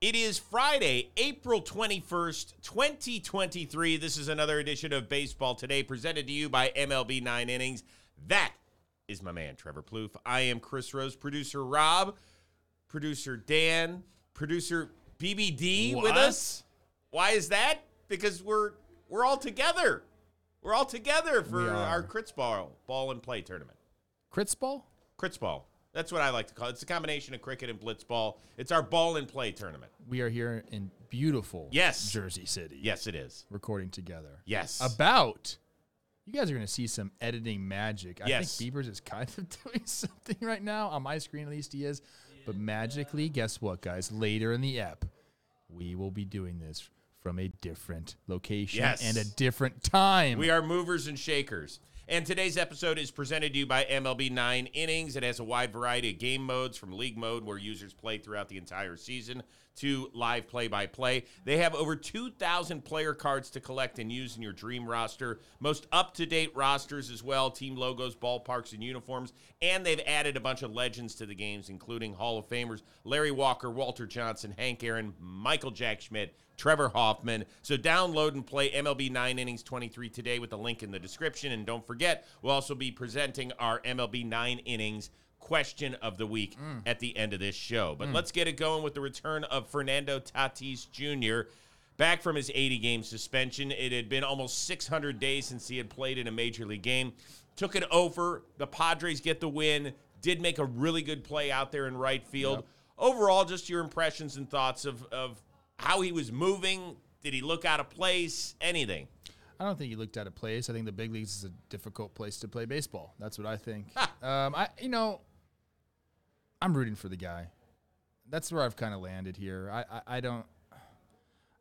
It is Friday, April 21st, 2023. This is another edition of Baseball Today presented to you by MLB 9 Innings. That is my man, Trevor Plouffe. I am Chris Rose, producer Rob, producer Dan, producer BBD with us. Why is that? Because we're we're all together. We're all together for our Crits Ball Ball and Play tournament. Crits ball? Crits Ball. That's what I like to call it. It's a combination of cricket and blitz ball. It's our ball and play tournament. We are here in beautiful Yes. Jersey City. Yes, it is. Recording together. Yes. About you guys are gonna see some editing magic. I Yes. think Beavers is kind of doing something right now. On my screen at least he is. But magically, guess what, guys? Later in the app, we will be doing this from a different location Yes. and a different time. We are movers and shakers. And today's episode is presented to you by MLB 9 Innings. It has a wide variety of game modes from league mode, where users play throughout the entire season, to live play by play. They have over 2,000 player cards to collect and use in your dream roster. Most up to date rosters as well team logos, ballparks, and uniforms. And they've added a bunch of legends to the games, including Hall of Famers Larry Walker, Walter Johnson, Hank Aaron, Michael Jack Schmidt. Trevor Hoffman. So download and play MLB 9 Innings 23 today with the link in the description. And don't forget, we'll also be presenting our MLB 9 Innings question of the week at the end of this show. But let's get it going with the return of Fernando Tatis Jr. Back from his 80 game suspension, it had been almost 600 days since he had played in a major league game. Took it over. The Padres get the win. Did make a really good play out there in right field. Overall, just your impressions and thoughts of, of how he was moving. Did he look out of place? Anything? I don't think he looked out of place. I think the big leagues is a difficult place to play baseball. That's what I think. um, I, you know, I'm rooting for the guy. That's where I've kind of landed here. I, I, I don't,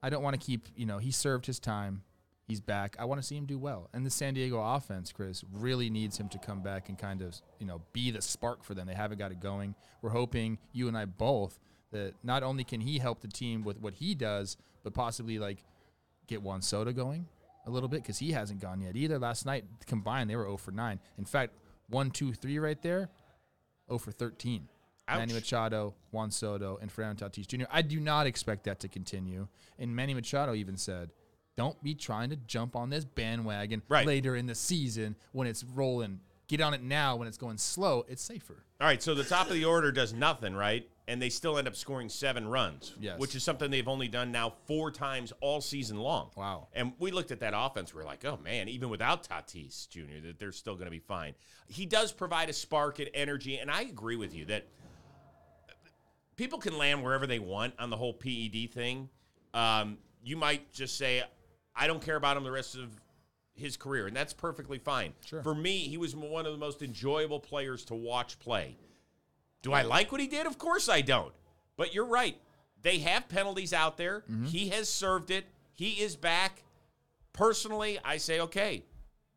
I don't want to keep. You know, he served his time. He's back. I want to see him do well. And the San Diego offense, Chris, really needs him to come back and kind of, you know, be the spark for them. They haven't got it going. We're hoping you and I both that not only can he help the team with what he does, but possibly like get Juan Soto going a little bit because he hasn't gone yet either. Last night combined, they were 0 for 9. In fact, 1, 2, 3 right there, 0 for 13. Manny Machado, Juan Soto, and Fernando Tatis Jr. I do not expect that to continue. And Manny Machado even said, don't be trying to jump on this bandwagon Right. later in the season when it's rolling. Get on it now when it's going slow. It's safer. All right, so the top of the order does nothing, right? And they still end up scoring seven runs, Yes. which is something they've only done now four times all season long. Wow. And we looked at that offense, we are like, oh man, even without Tatis Jr., that they're still going to be fine. He does provide a spark and energy, and I agree with you that people can land wherever they want on the whole PED thing. Um, you might just say, I don't care about him the rest of his career, and that's perfectly fine. Sure. For me, he was one of the most enjoyable players to watch play. Do I like what he did? Of course I don't. But you're right. They have penalties out there. He has served it. He is back. Personally, I say, okay,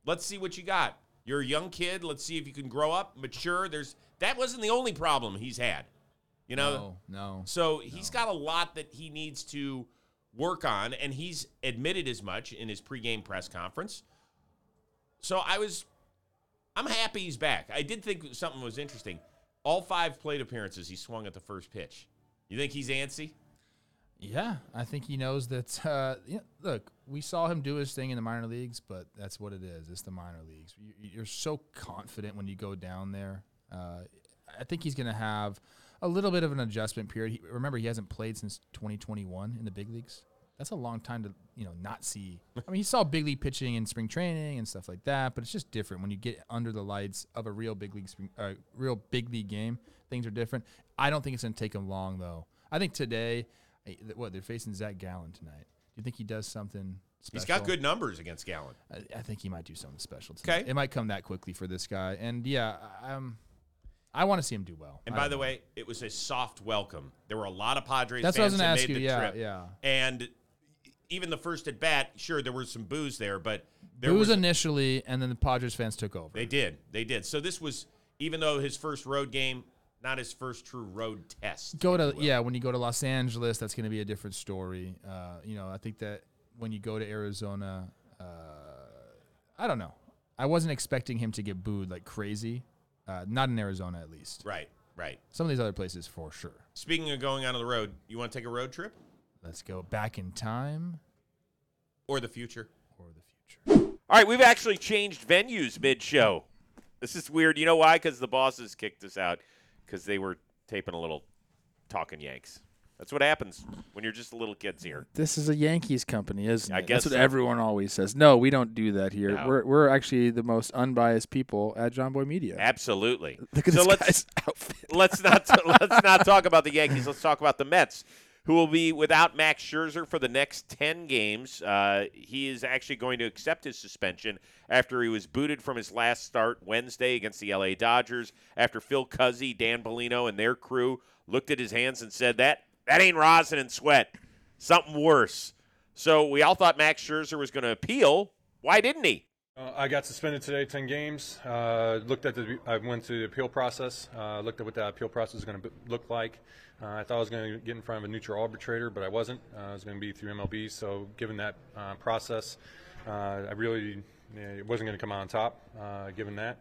let's see what you got. You're a young kid. Let's see if you can grow up, mature. There's that wasn't the only problem he's had. You know, No, no. so he's got a lot that he needs to work on, and he's admitted as much in his pregame press conference. So I was, I'm happy he's back. I did think something was interesting. All five plate appearances, he swung at the first pitch. You think he's antsy? Yeah, I think he knows that. Uh, yeah, look, we saw him do his thing in the minor leagues, but that's what it is. It's the minor leagues. You, you're so confident when you go down there. Uh, I think he's going to have a little bit of an adjustment period. He, remember, he hasn't played since 2021 in the big leagues. That's a long time to you know not see. I mean, he saw big league pitching in spring training and stuff like that, but it's just different when you get under the lights of a real big league, spring, uh, real big league game. Things are different. I don't think it's going to take him long though. I think today, eh, what they're facing Zach Gallen tonight. Do you think he does something? Special? He's got good numbers against Gallen. I, I think he might do something special. Tonight. Okay. it might come that quickly for this guy, and yeah, um, I want to see him do well. And by the know. way, it was a soft welcome. There were a lot of Padres That's what I was fans gonna that made you. the Yeah, trip. yeah. And even the first at bat, sure, there was some boos there, but there It was was initially, and then the Padres fans took over. They did. They did. So this was, even though his first road game, not his first true road test. go to yeah when you go to Los Angeles that's going to be a different story uh, you know I think that when you go to Arizona uh, I don't know I wasn't expecting him to get booed like crazy uh, not in Arizona at least Right. Right. Some of these other places for sure. Speaking of going out on the road, you want to take a road trip Let's go back in time or the future? or the future. All right, we've actually changed venues mid-show. This is weird. You know why? Because the bosses kicked us out because they were taping a little talking Yanks. That's what happens when you're just a little kids here. This is a Yankees company, isn't it? I guess That's what so. everyone always says. No, we don't do that here. No. We're we're actually the most unbiased people at Jomboy Media. Absolutely. Look at so this let's guy's outfit. let's not let's not talk about the Yankees. Let's talk about the Mets, who will be without Max Scherzer for the next ten games. Uh, he is actually going to accept his suspension after he was booted from his last start Wednesday against the LA Dodgers. After Phil Cuzzi, Dan Bellino, and their crew looked at his hands and said that that ain't rosin and sweat, something worse. So we all thought Max Scherzer was going to appeal. Why didn't he? Uh, I got suspended today, 10 games. Uh, looked at the, I went to the appeal process, uh, looked at what the appeal process is going to look like. Uh, I thought I was going to get in front of a neutral arbitrator, but I wasn't. Uh, it was going to be through MLB. So, given that process, I really yeah, it wasn't going to come out on top. Given that,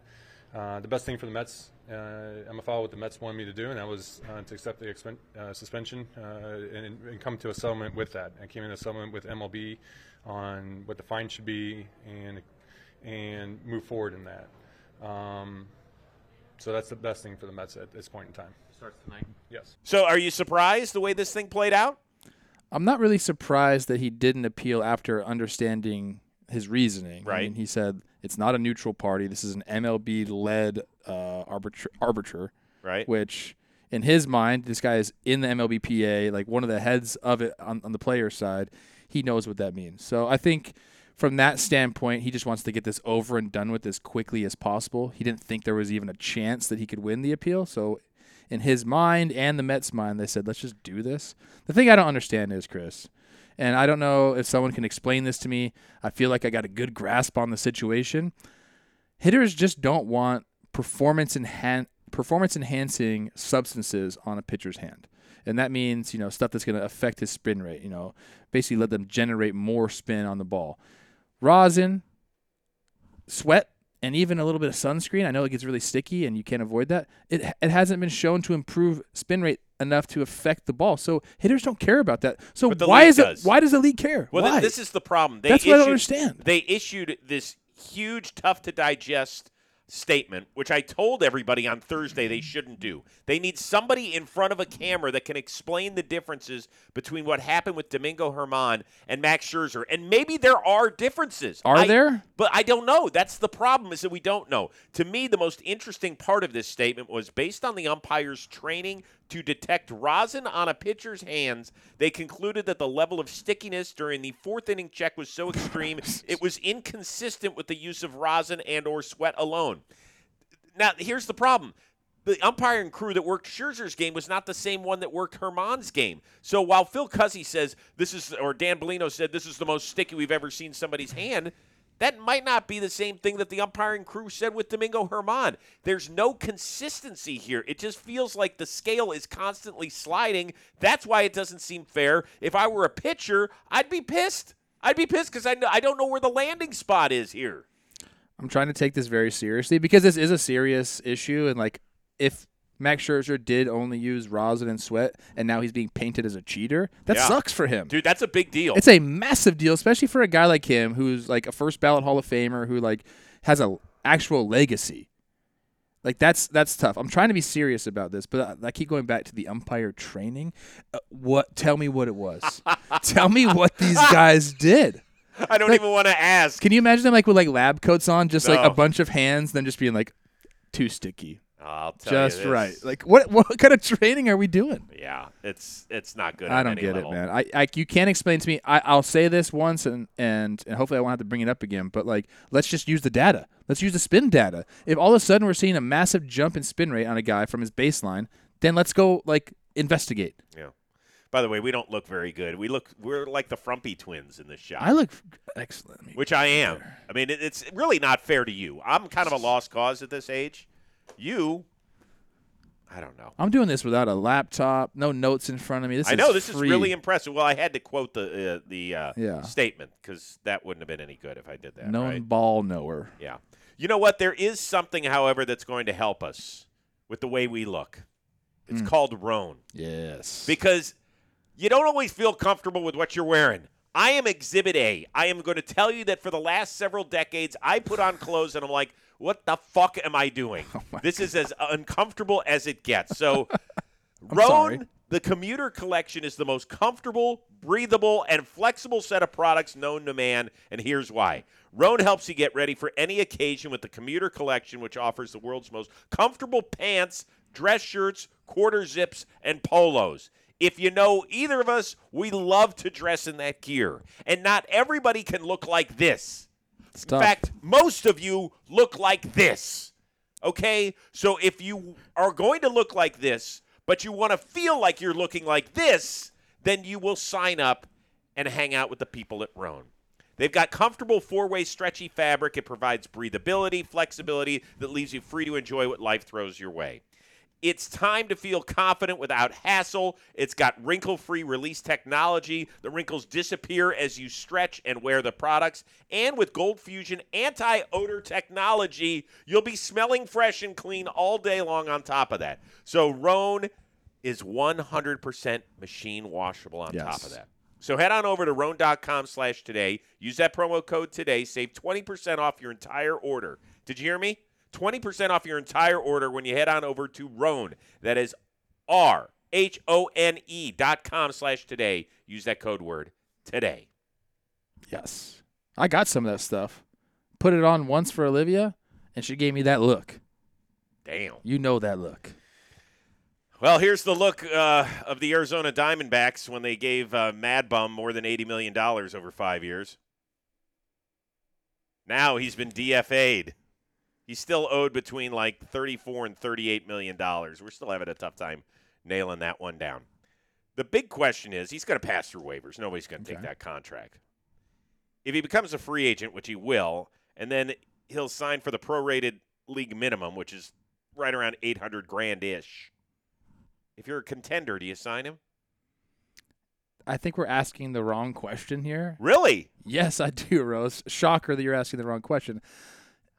the best thing for the Mets, uh, I'm followed what the Mets wanted me to do, and that was uh, to accept the expen- uh, suspension uh, and, and come to a settlement with that. I came in a settlement with MLB on what the fine should be and and move forward in that. Um, so that's the best thing for the Mets at this point in time. Starts tonight. Yes. So are you surprised the way this thing played out? I'm not really surprised that he didn't appeal after understanding his reasoning. I Right. mean, he said it's not a neutral party. This is an MLB-led uh, arbitra- arbiter, Right. which in his mind, this guy is in the MLBPA, like one of the heads of it on, on the player side. He knows what that means. So I think from that standpoint, he just wants to get this over and done with as quickly as possible. He didn't think there was even a chance that he could win the appeal. So in his mind and the Mets' mind, they said, let's just do this. The thing I don't understand is, Chris, and I don't know if someone can explain this to me. I feel like I got a good grasp on the situation. Hitters just don't want performance enhan- performance enhancing substances on a pitcher's hand. And that means, you know, stuff that's going to affect his spin rate, you know, basically let them generate more spin on the ball. Rosin, sweat, and even a little bit of sunscreen. I know it gets really sticky and you can't avoid that. It it hasn't been shown to improve spin rate enough to affect the ball. So hitters don't care about that. So why is does. it why does the league care? Well, th- this is the problem. They That's what I don't issued- understand. They issued this huge, tough to digest statement, which I told everybody on Thursday they shouldn't do. They need somebody in front of a camera that can explain the differences between what happened with Domingo Germán and Max Scherzer. And maybe there are differences. Are I- there? But I don't know. That's the problem is that we don't know. To me, the most interesting part of this statement was based on the umpire's training to detect rosin on a pitcher's hands. They concluded that the level of stickiness during the fourth inning check was so extreme it was inconsistent with the use of rosin and or sweat alone. Now, here's the problem. The umpiring crew that worked Scherzer's game was not the same one that worked Germán's game. So while Phil Cuzzi says this is, or Dan Bellino said this is the most sticky we've ever seen somebody's hand, that might not be the same thing that the umpiring crew said with Domingo Germán. There's no consistency here. It just feels like the scale is constantly sliding. That's why it doesn't seem fair. If I were a pitcher, I'd be pissed. I'd be pissed because I, I don't know where the landing spot is here. I'm trying to take this very seriously because this is a serious issue, and like if Max Scherzer did only use rosin and sweat, and now he's being painted as a cheater, that Yeah. sucks for him. Dude, that's a big deal. It's a massive deal, especially for a guy like him who's like a first ballot Hall of Famer who like has a actual legacy. Like that's that's tough. I'm trying to be serious about this, but I, I keep going back to the umpire training. Uh, what? Tell me what it was. tell me what these guys did. I don't like- even want to ask. Can you imagine them like with like lab coats on, just like a bunch of hands, then just being like too sticky, I'll tell you just right? Like what? What kind of training are we doing? Yeah, it's it's not good. I don't get level. it, man. I, I you can't explain to me. I, I'll say this once, and, and and hopefully I won't have to bring it up again. But like, let's just use the data. Let's use the spin data. If all of a sudden we're seeing a massive jump in spin rate on a guy from his baseline, then let's go like investigate. Yeah. By the way, we don't look very good. We look we're like the Frumpy twins in this shot. I look excellent. Which I am. I mean, it, it's really not fair to you. I'm kind of a lost cause at this age. You, I don't know. I'm doing this without a laptop, no notes in front of me. This I know this free. is really impressive. Well, I had to quote the uh, the uh, Yeah. statement because that wouldn't have been any good if I did that. known right? ball knower. Yeah. You know what? There is something, however, that's going to help us with the way we look. It's called Rhone Yes. because you don't always feel comfortable with what you're wearing. I am Exhibit A. I am going to tell you that for the last several decades, I put on clothes and I'm like, what the fuck am I doing? Oh this is as uncomfortable as it gets. So, Rhone, sorry. the commuter collection is the most comfortable, breathable, and flexible set of products known to man, and here's why. Rhone helps you get ready for any occasion with the commuter collection, which offers the world's most comfortable pants, dress shirts, quarter zips, and polos. If you know either of us, we love to dress in that gear. And not everybody can look like this. It's In tough. fact, most of you look like this. Okay? So if you are going to look like this, but you want to feel like you're looking like this, then you will sign up and hang out with the people at Rhone. They've got comfortable four way stretchy fabric. It provides breathability, flexibility that leaves you free to enjoy what life throws your way. It's time to feel confident without hassle. It's got wrinkle free release technology. The wrinkles disappear as you stretch and wear the products. And with Gold Fusion anti odor technology, you'll be smelling fresh and clean all day long on top of that. So, Rhone is 100% machine washable on top of that. So head on over to rhone.com slash today. Use that promo code today. Save 20% off your entire order. Did you hear me? 20% off your entire order when you head on over to Rhone. That is R H O N E dot com slash today. Use that code word today. Yes. I got some of that stuff. Put it on once for Olivia, and she gave me that look. Damn. You know that look. Well, here's the look uh, of the Arizona Diamondbacks when they gave uh, Mad Bum more than $80 million over five years. Now he's been DFA'd. He's still owed between like 34 and 38 million dollars. We're still having a tough time nailing that one down. The big question is he's going to pass through waivers. Nobody's going to take that contract. If he becomes a free agent, which he will, and then he'll sign for the prorated league minimum, which is right around 800 grand ish. If you're a contender, do you sign him? I think we're asking the wrong question here. Really? Yes, I do, Rose. Shocker that you're asking the wrong question.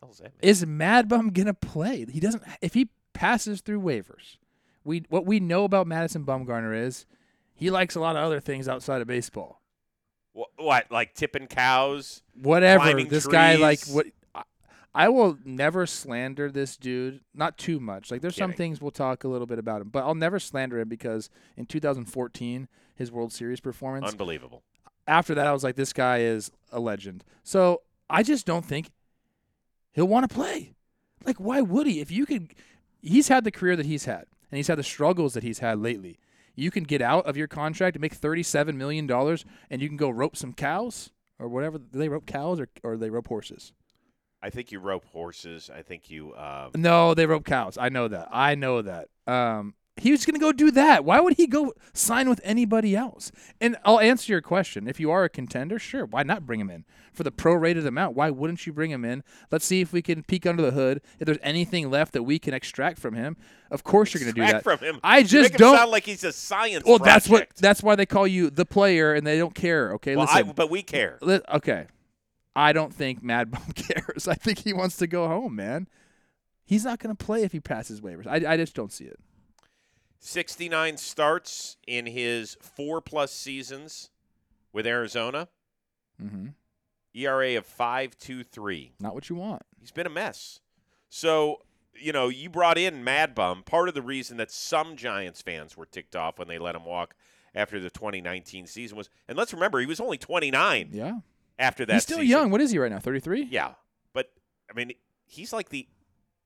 How's that? Is Mad Bum gonna play? He doesn't. If he passes through waivers, we what we know about Madison Bumgarner is he likes a lot of other things outside of baseball. Wh- What, like tipping cows? Whatever. This guy like what. I- I will never slander this dude. Not too much. Like there's some things we'll talk a little bit about him, but I'll never slander him because in 2014 his World Series performance Unbelievable. after that, I was like, this guy is a legend. So I just don't think he'll want to play. Like, why would he? If you could, he's had the career that he's had, and he's had the struggles that he's had lately. You can get out of your contract and make thirty-seven million dollars, and you can go rope some cows or whatever. Do they rope cows or or they rope horses? I think you rope horses. I think you. Um, No, they rope cows. I know that. I know that. Um, he was going to go do that. Why would he go sign with anybody else? And I'll answer your question. If you are a contender, sure, why not bring him in for the prorated amount? Why wouldn't you bring him in? Let's see if we can peek under the hood. If there's anything left that we can extract from him, of course you're going to do that. extract from him. I just don't. sound like he's a science. well, that's what. That's why they call you the player, and they don't care. Okay, Well, I, listen. but we care. Li- okay. I don't think Mad Bum cares. I think he wants to go home, man. He's not going to play if he passes waivers. I, I just don't see it. 69 starts in his four plus seasons with Arizona. Mm-hmm. ERA of 5.23. Not what you want. He's been a mess. So, you know, you brought in Mad Bum. Part of the reason that some Giants fans were ticked off when they let him walk after the 2019 season was, and let's remember, he was only 29 Yeah. after that He's still season. young. What is he right now? 33? Yeah, but I mean, he's like the.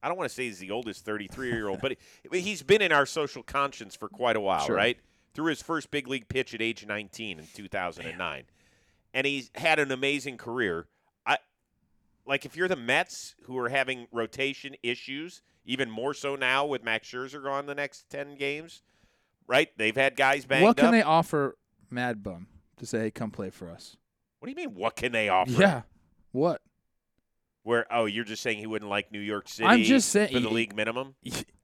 I don't want to say he's the oldest 33 year old, but he- he's been in our social conscience for quite a while, Sure. right? Through his first big league pitch at age 19 in 2009, and he's had an amazing career. I like if you're the Mets who are having rotation issues, even more so now with Max Scherzer gone the next 10 games, right? They've had guys banged What can up. they offer Mad Bum to say, hey, come play for us? what do you mean? What can they offer? Yeah. What? Where? Oh, you're just saying he wouldn't like New York City. I'm just saying- for the league minimum.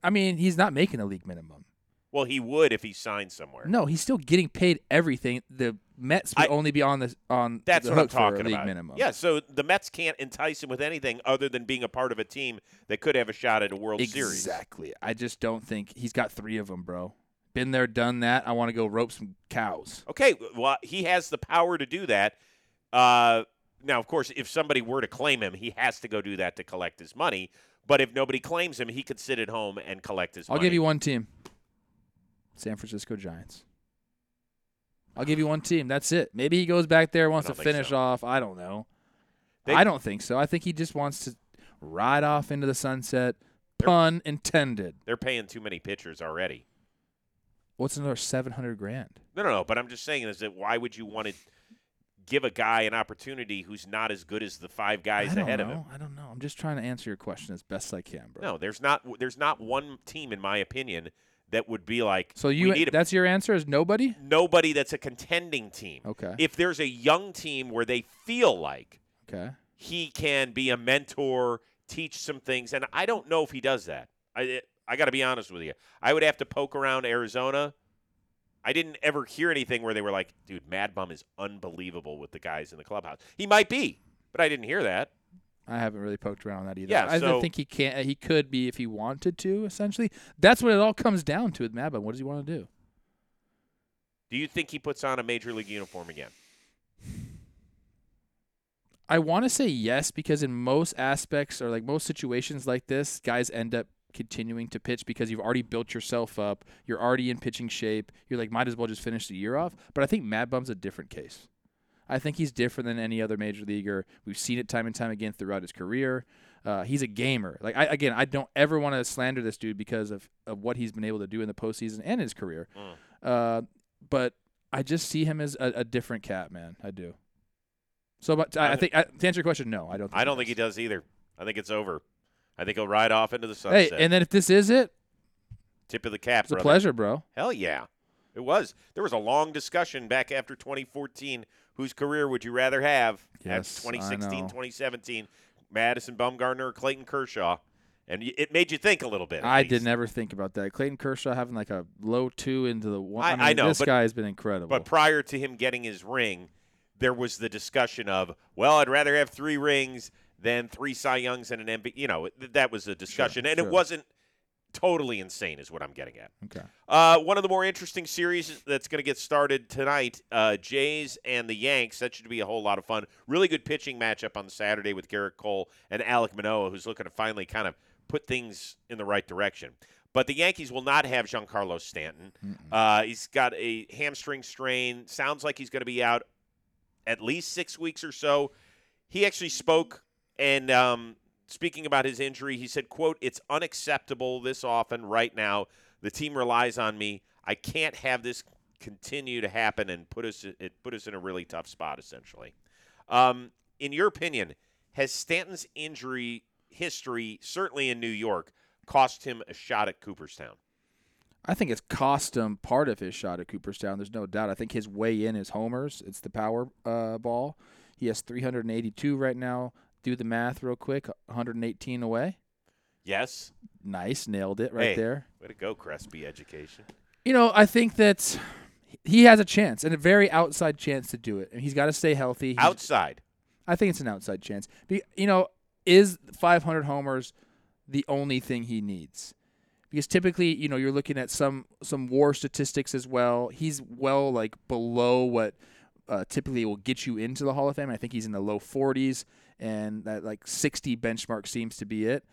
I mean, he's not making a league minimum. Well, he would if he signed somewhere. No, he's still getting paid everything. The Mets would I- only be on the on That's the what I'm talking about. minimum. Yeah, so the Mets can't entice him with anything other than being a part of a team that could have a shot at a World Series. exactly. I just don't think he's got three of them, bro. Been there, done that. I want to go rope some cows. Okay, well, he has the power to do that. Uh, now, of course, if somebody were to claim him, he has to go do that to collect his money. But if nobody claims him, he could sit at home and collect his I'll money. give you one team. San Francisco Giants. I'll give you one team. That's it. Maybe he goes back there wants to finish so. off. I don't know. They- I don't think so. I think he just wants to ride off into the sunset. Pun intended. They're paying too many pitchers already. What's another seven hundred grand? No, no, no. But I'm just saying is that why would you want to give a guy an opportunity who's not as good as the five guys ahead know. of him? I don't know. I'm just trying to answer your question as best I can, bro. No, there's not. There's not one team, in my opinion, that would be like. So you need a, that's your answer is nobody? nobody that's a contending team. Okay. If there's a young team where they feel like Okay. he can be a mentor, teach some things, and I don't know if he does that. I I got to be honest with you. I would have to poke around Arizona. I didn't ever hear anything where they were like, "Dude, Mad Bum is unbelievable with the guys in the clubhouse." He might be, but I didn't hear that. I haven't really poked around on that either. Yeah, I so- think he can. He could be if he wanted to. Essentially, that's what it all comes down to with Mad Bum. What does he want to do? Do you think he puts on a major league uniform again? I want to say yes because in most aspects or like most situations like this, guys end up continuing to pitch because you've already built yourself up. You're already in pitching shape. You're like, might as well just finish the year off. But I think Mad Bum's a different case. I think he's different than any other major leaguer. We've seen it time and time again throughout his career. Uh, he's a gamer. Like I, again, I don't ever want to slander this dude because of, of what he's been able to do in the postseason and his career. Uh, but I just see him as a, a different cat, man. I do. So, but I, I think I, to answer your question, no, I don't. Think I don't think he does either. I think it's over. I think he'll ride off into the sunset. Hey, and then if this is it, Tip of the cap, it's a pleasure, bro. Hell yeah. It was. There was a long discussion back after 2014. Whose career would you rather have? Yes, Have I 2016, know. 2017, Madison Bumgarner or Clayton Kershaw? And it made you think a little bit. I least. did never think about that. Clayton Kershaw having like a low two into the one. I- I, mean, I know, this but- guy has been incredible. But prior to him getting his ring, there was the discussion of, well, I'd rather have three rings than three Cy Youngs and an MVP. You know, th- that was a discussion. and sure. it wasn't totally insane, is what I'm getting at. okay, Uh, one of the more interesting series that's going to get started tonight, uh, Jays and the Yanks. That should be a whole lot of fun. Really good pitching matchup on Saturday with Gerrit Cole and Alek Manoah, who's looking to finally kind of put things in the right direction. But the Yankees will not have Giancarlo Stanton. Uh, he's got a hamstring strain. Sounds like he's going to be out at least six weeks or so. He actually spoke and um, speaking about his injury, he said, "quote It's unacceptable this often right now. The team relies on me. I can't have this continue to happen and put us it put us in a really tough spot. Essentially, um, in your opinion, has Stanton's injury history, certainly in New York, cost him a shot at Cooperstown? I think it's cost him part of his shot at Cooperstown. There's no doubt. I think his way in is homers. It's the power uh, ball. He has 382 right now. Do the math real quick. 118 away. Yes. Nice, nailed it right Hey, there. Way to go, Crespi Education. You know, I think that he has a chance and a very outside chance to do it. And he's got to stay healthy. He's- Outside. I think it's an outside chance. Be, you know, is 500 homers the only thing he needs? Because typically, you know, you're looking at some some WAR statistics as well. He's well like below what uh, typically will get you into the Hall of Fame. I think he's in the low 40s, and that like 60 benchmark seems to be it.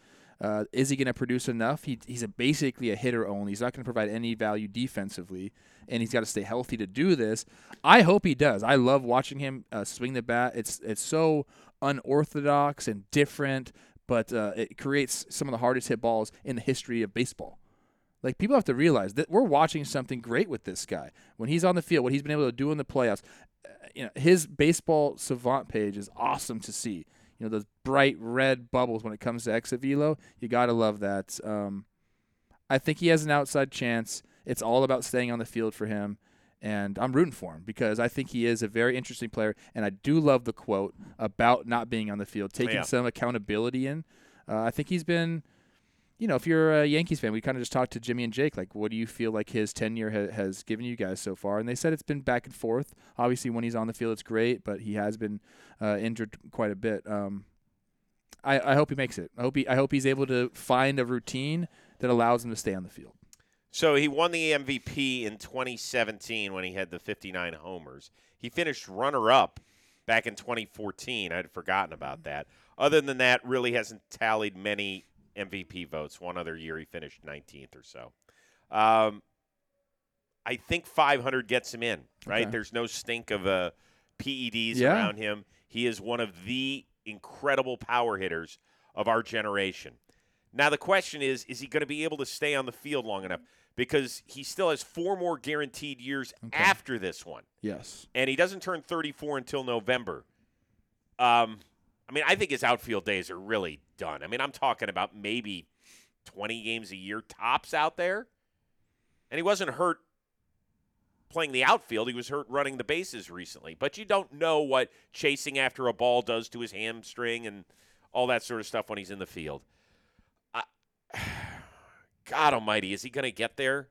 Uh, is he going to produce enough? He, he's a, basically a hitter only. He's not going to provide any value defensively, and he's got to stay healthy to do this. I hope he does. I love watching him uh, swing the bat. It's it's so unorthodox and different, but uh, it creates some of the hardest hit balls in the history of baseball. Like people have to realize that we're watching something great with this guy when he's on the field. What he's been able to do in the playoffs, you know, his baseball savant page is awesome to see. You know those bright red bubbles when it comes to exit velo. You gotta love that. Um, I think he has an outside chance. It's all about staying on the field for him, and I'm rooting for him because I think he is a very interesting player. And I do love the quote about not being on the field, taking Yeah. some accountability in. Uh, I think he's been you know, if you're a Yankees fan, we kind of just talked to Jimmy and Jake. Like, what do you feel like his tenure ha- has given you guys so far? And they said it's been back and forth. Obviously, when he's on the field, it's great, but he has been uh, injured quite a bit. Um, I, I hope he makes it. I hope he I hope he's able to find a routine that allows him to stay on the field. So he won the MVP in 2017 when he had the 59 homers. He finished runner up back in 2014. I'd forgotten about that. Other than that, really hasn't tallied many MVP votes. One other year he finished 19th or so. Um, I think 500 gets him in, right? Okay. There's no stink of uh, PEDs Yeah. around him. He is one of the incredible power hitters of our generation. Now the question is, is he going to be able to stay on the field long enough? Because he still has four more guaranteed years Okay. after this one, Yes. and he doesn't turn 34 until November. Um, I mean, I think his outfield days are really done. I mean, I'm talking about maybe 20 games a year tops out there, and he wasn't hurt playing the outfield. He was hurt running the bases recently. But you don't know what chasing after a ball does to his hamstring and all that sort of stuff when he's in the field. God Almighty, is he going to get there?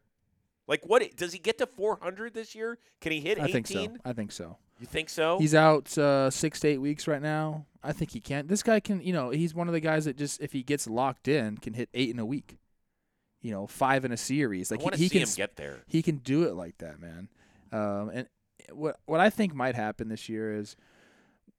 Like, what does he get to 400 this year? Can he hit 18? I think so. I think so. You think so? He's out uh, six to eight weeks right now. I think he can. This guy can, you know, he's one of the guys that just, if he gets locked in, can hit eight in a week. You know, five in a series. Like he, he see can him get there. he can do it like that, man. Um, and what what I think might happen this year is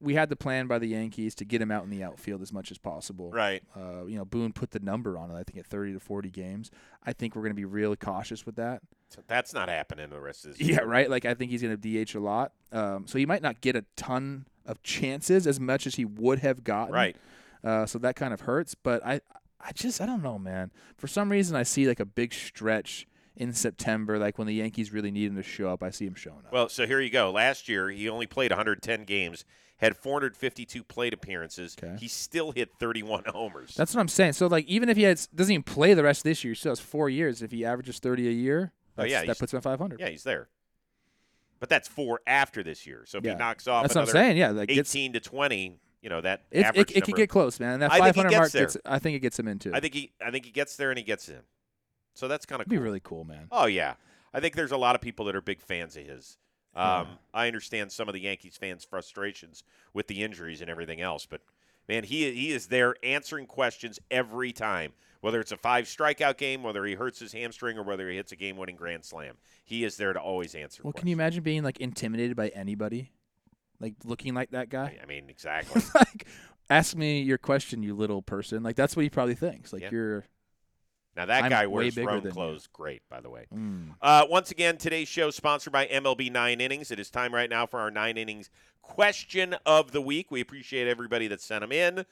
we had the plan by the Yankees to get him out in the outfield as much as possible. Right. Uh, you know, Boone put the number on it. I think at 30 to 40 games. I think we're going to be really cautious with that. So that's not happening the rest of this Yeah, right. Like I think he's going to DH a lot. Um, so he might not get a ton of chances as much as he would have gotten. Right. Uh, so that kind of hurts. But I, I just I don't know, man. For some reason, I see like a big stretch in September, like when the Yankees really need him to show up. I see him showing up. Well, so here you go. Last year, he only played 110 games, had 452 plate appearances. Okay. He still hit 31 homers. That's what I'm saying. So like even if he has, doesn't even play the rest of this year, he still has four years. If he averages 30 a year, Oh, that's, yeah, that puts him at 500. yeah, he's there. But that's four after this year. So if Yeah. he knocks off That's what I'm saying. Yeah, like 18 to 20, you know that it, average it, it could get close, man. That I think he 500 gets mark, there. gets, I think it gets him into. I think he, I think he gets there and he gets in. So that's kind of it'd be really cool, man. Oh yeah, I think there's a lot of people that are big fans of his. Um, Yeah. I understand some of the Yankees fans' frustrations with the injuries and everything else, but man, he he is there answering questions every time. Whether it's a five strikeout game, whether he hurts his hamstring, or whether he hits a game-winning grand slam, he is there to always answer. Well, questions. can you imagine being like intimidated by anybody, like looking like that guy? I mean, exactly. like, ask me your question, you little person. Like that's what he probably thinks. Like Yeah. you're. Now that I'm guy wears Rhone than you. clothes. Great, by the way. Mm. Uh, once again, today's show sponsored by MLB Nine Innings. It is time right now for our Nine Innings question of the week. We appreciate everybody that sent them in.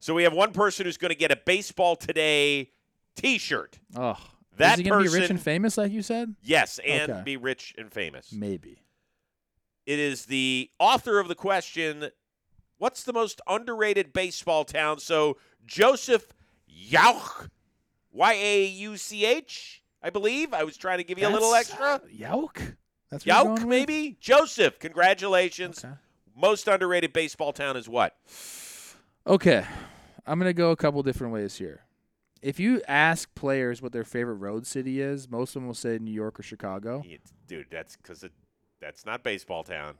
So we have one person who's going to get a Baseball Today T-shirt. Oh, That is he gonna be rich and famous, like you said? Yes, and Okay. be rich and famous. Maybe. It is the author of the question. What's the most underrated baseball town? So Joseph Yauch, Y A U C H, I believe. I was trying to give you a little That's- extra. Uh, Yauk. That's going Yauk, with? maybe? Joseph, congratulations. Okay. Most underrated baseball town is what? Okay, I'm gonna go a couple different ways here. If you ask players what their favorite road city is, most of them will say New York or Chicago. It's- dude, that's because it, that's not baseball town.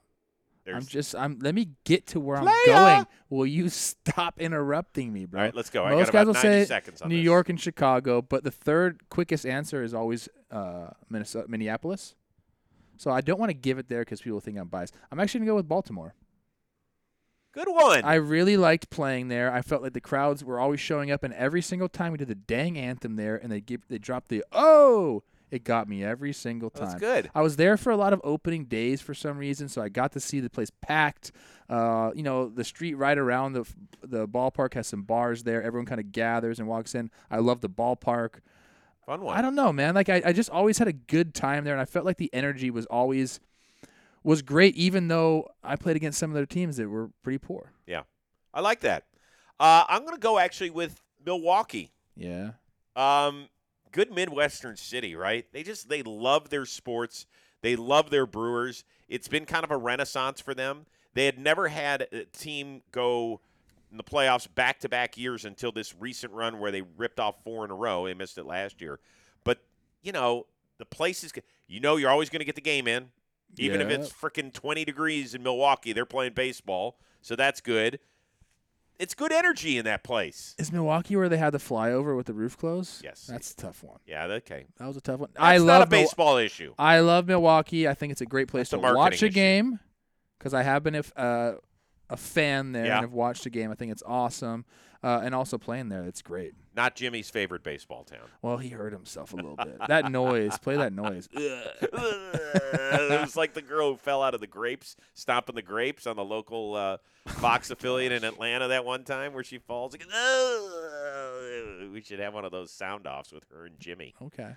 There's, I'm just I'm let me get to where I'm going. Will you stop interrupting me, bro? all right, let's go. I Most got guys about will say seconds on New this. York and Chicago, but the third quickest answer is always uh, Minnesota, Minneapolis. So I don't want to give it there because people think I'm biased. I'm actually gonna go with Baltimore. Good one. I really liked playing there. I felt like the crowds were always showing up, and every single time we did the dang anthem there, and they give they dropped the oh, it got me every single time. That's good. I was there for a lot of opening days for some reason, so I got to see the place packed. Uh, you know, the street right around the the ballpark has some bars there. Everyone kind of gathers and walks in. I love the ballpark. Fun one. I don't know, man. Like I, I just always had a good time there, and I felt like the energy was always was great, even though I played against some of their teams that were pretty poor. Yeah, I like that. Uh, I'm going to go actually with Milwaukee. Yeah. Um, good Midwestern city, right? They just they love their sports. They love their Brewers. It's been kind of a renaissance for them. They had never had a team go in the playoffs back to back years until this recent run where they ripped off four in a row. They missed it last year. But, you know, the place is, you know, you're always going to get the game in. Even if it's freaking 20 degrees in Milwaukee, they're playing baseball. So that's good. It's good energy in that place. Is Milwaukee where they had the flyover with the roof closed? Yes. That's a tough one. Yeah, okay. That was a tough one. That's I not love a baseball issue. I love Milwaukee. I think it's a great place That's a to watch marketing a issue. game because I have been a, f- uh, a fan there Yeah. and have watched a game. I think it's awesome, uh, and also playing there, it's great. Not Jimmy's favorite baseball town. Well, he hurt himself a little bit. That noise, play that noise. it was like the girl who fell out of the grapes, stomping the grapes on the local uh, Fox affiliate in Atlanta that one time where she falls. We should have one of those sound offs with her and Jimmy. Okay.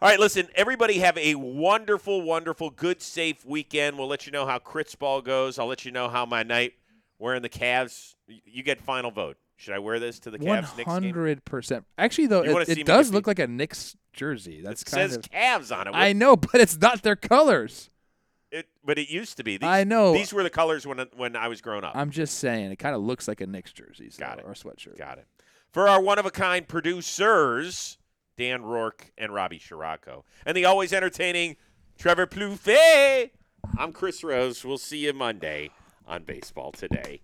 All right, listen, everybody have a wonderful, wonderful, good, safe weekend. We'll let you know how Crits Ball goes. I'll let you know how my night wearing the Cavs. You get final vote. Should I wear this to the One Cavs Knicks game? hundred percent. Actually, though, You wanna it, see it me does defeat- look like a Knicks jersey. That's It kind says of. Cavs on it. I know, but it's not their colors. It, but it used to be. These, I know. These were the colors when when I was growing up. I'm just saying, it kind of looks like a Knicks jersey. So, Got it. Or sweatshirt. Got it. For our one of a kind producers, Dan Rourke and Robbie Shirocco, and the always entertaining Trevor Plouffe, I'm Chris Rose. We'll see you Monday on Baseball Today.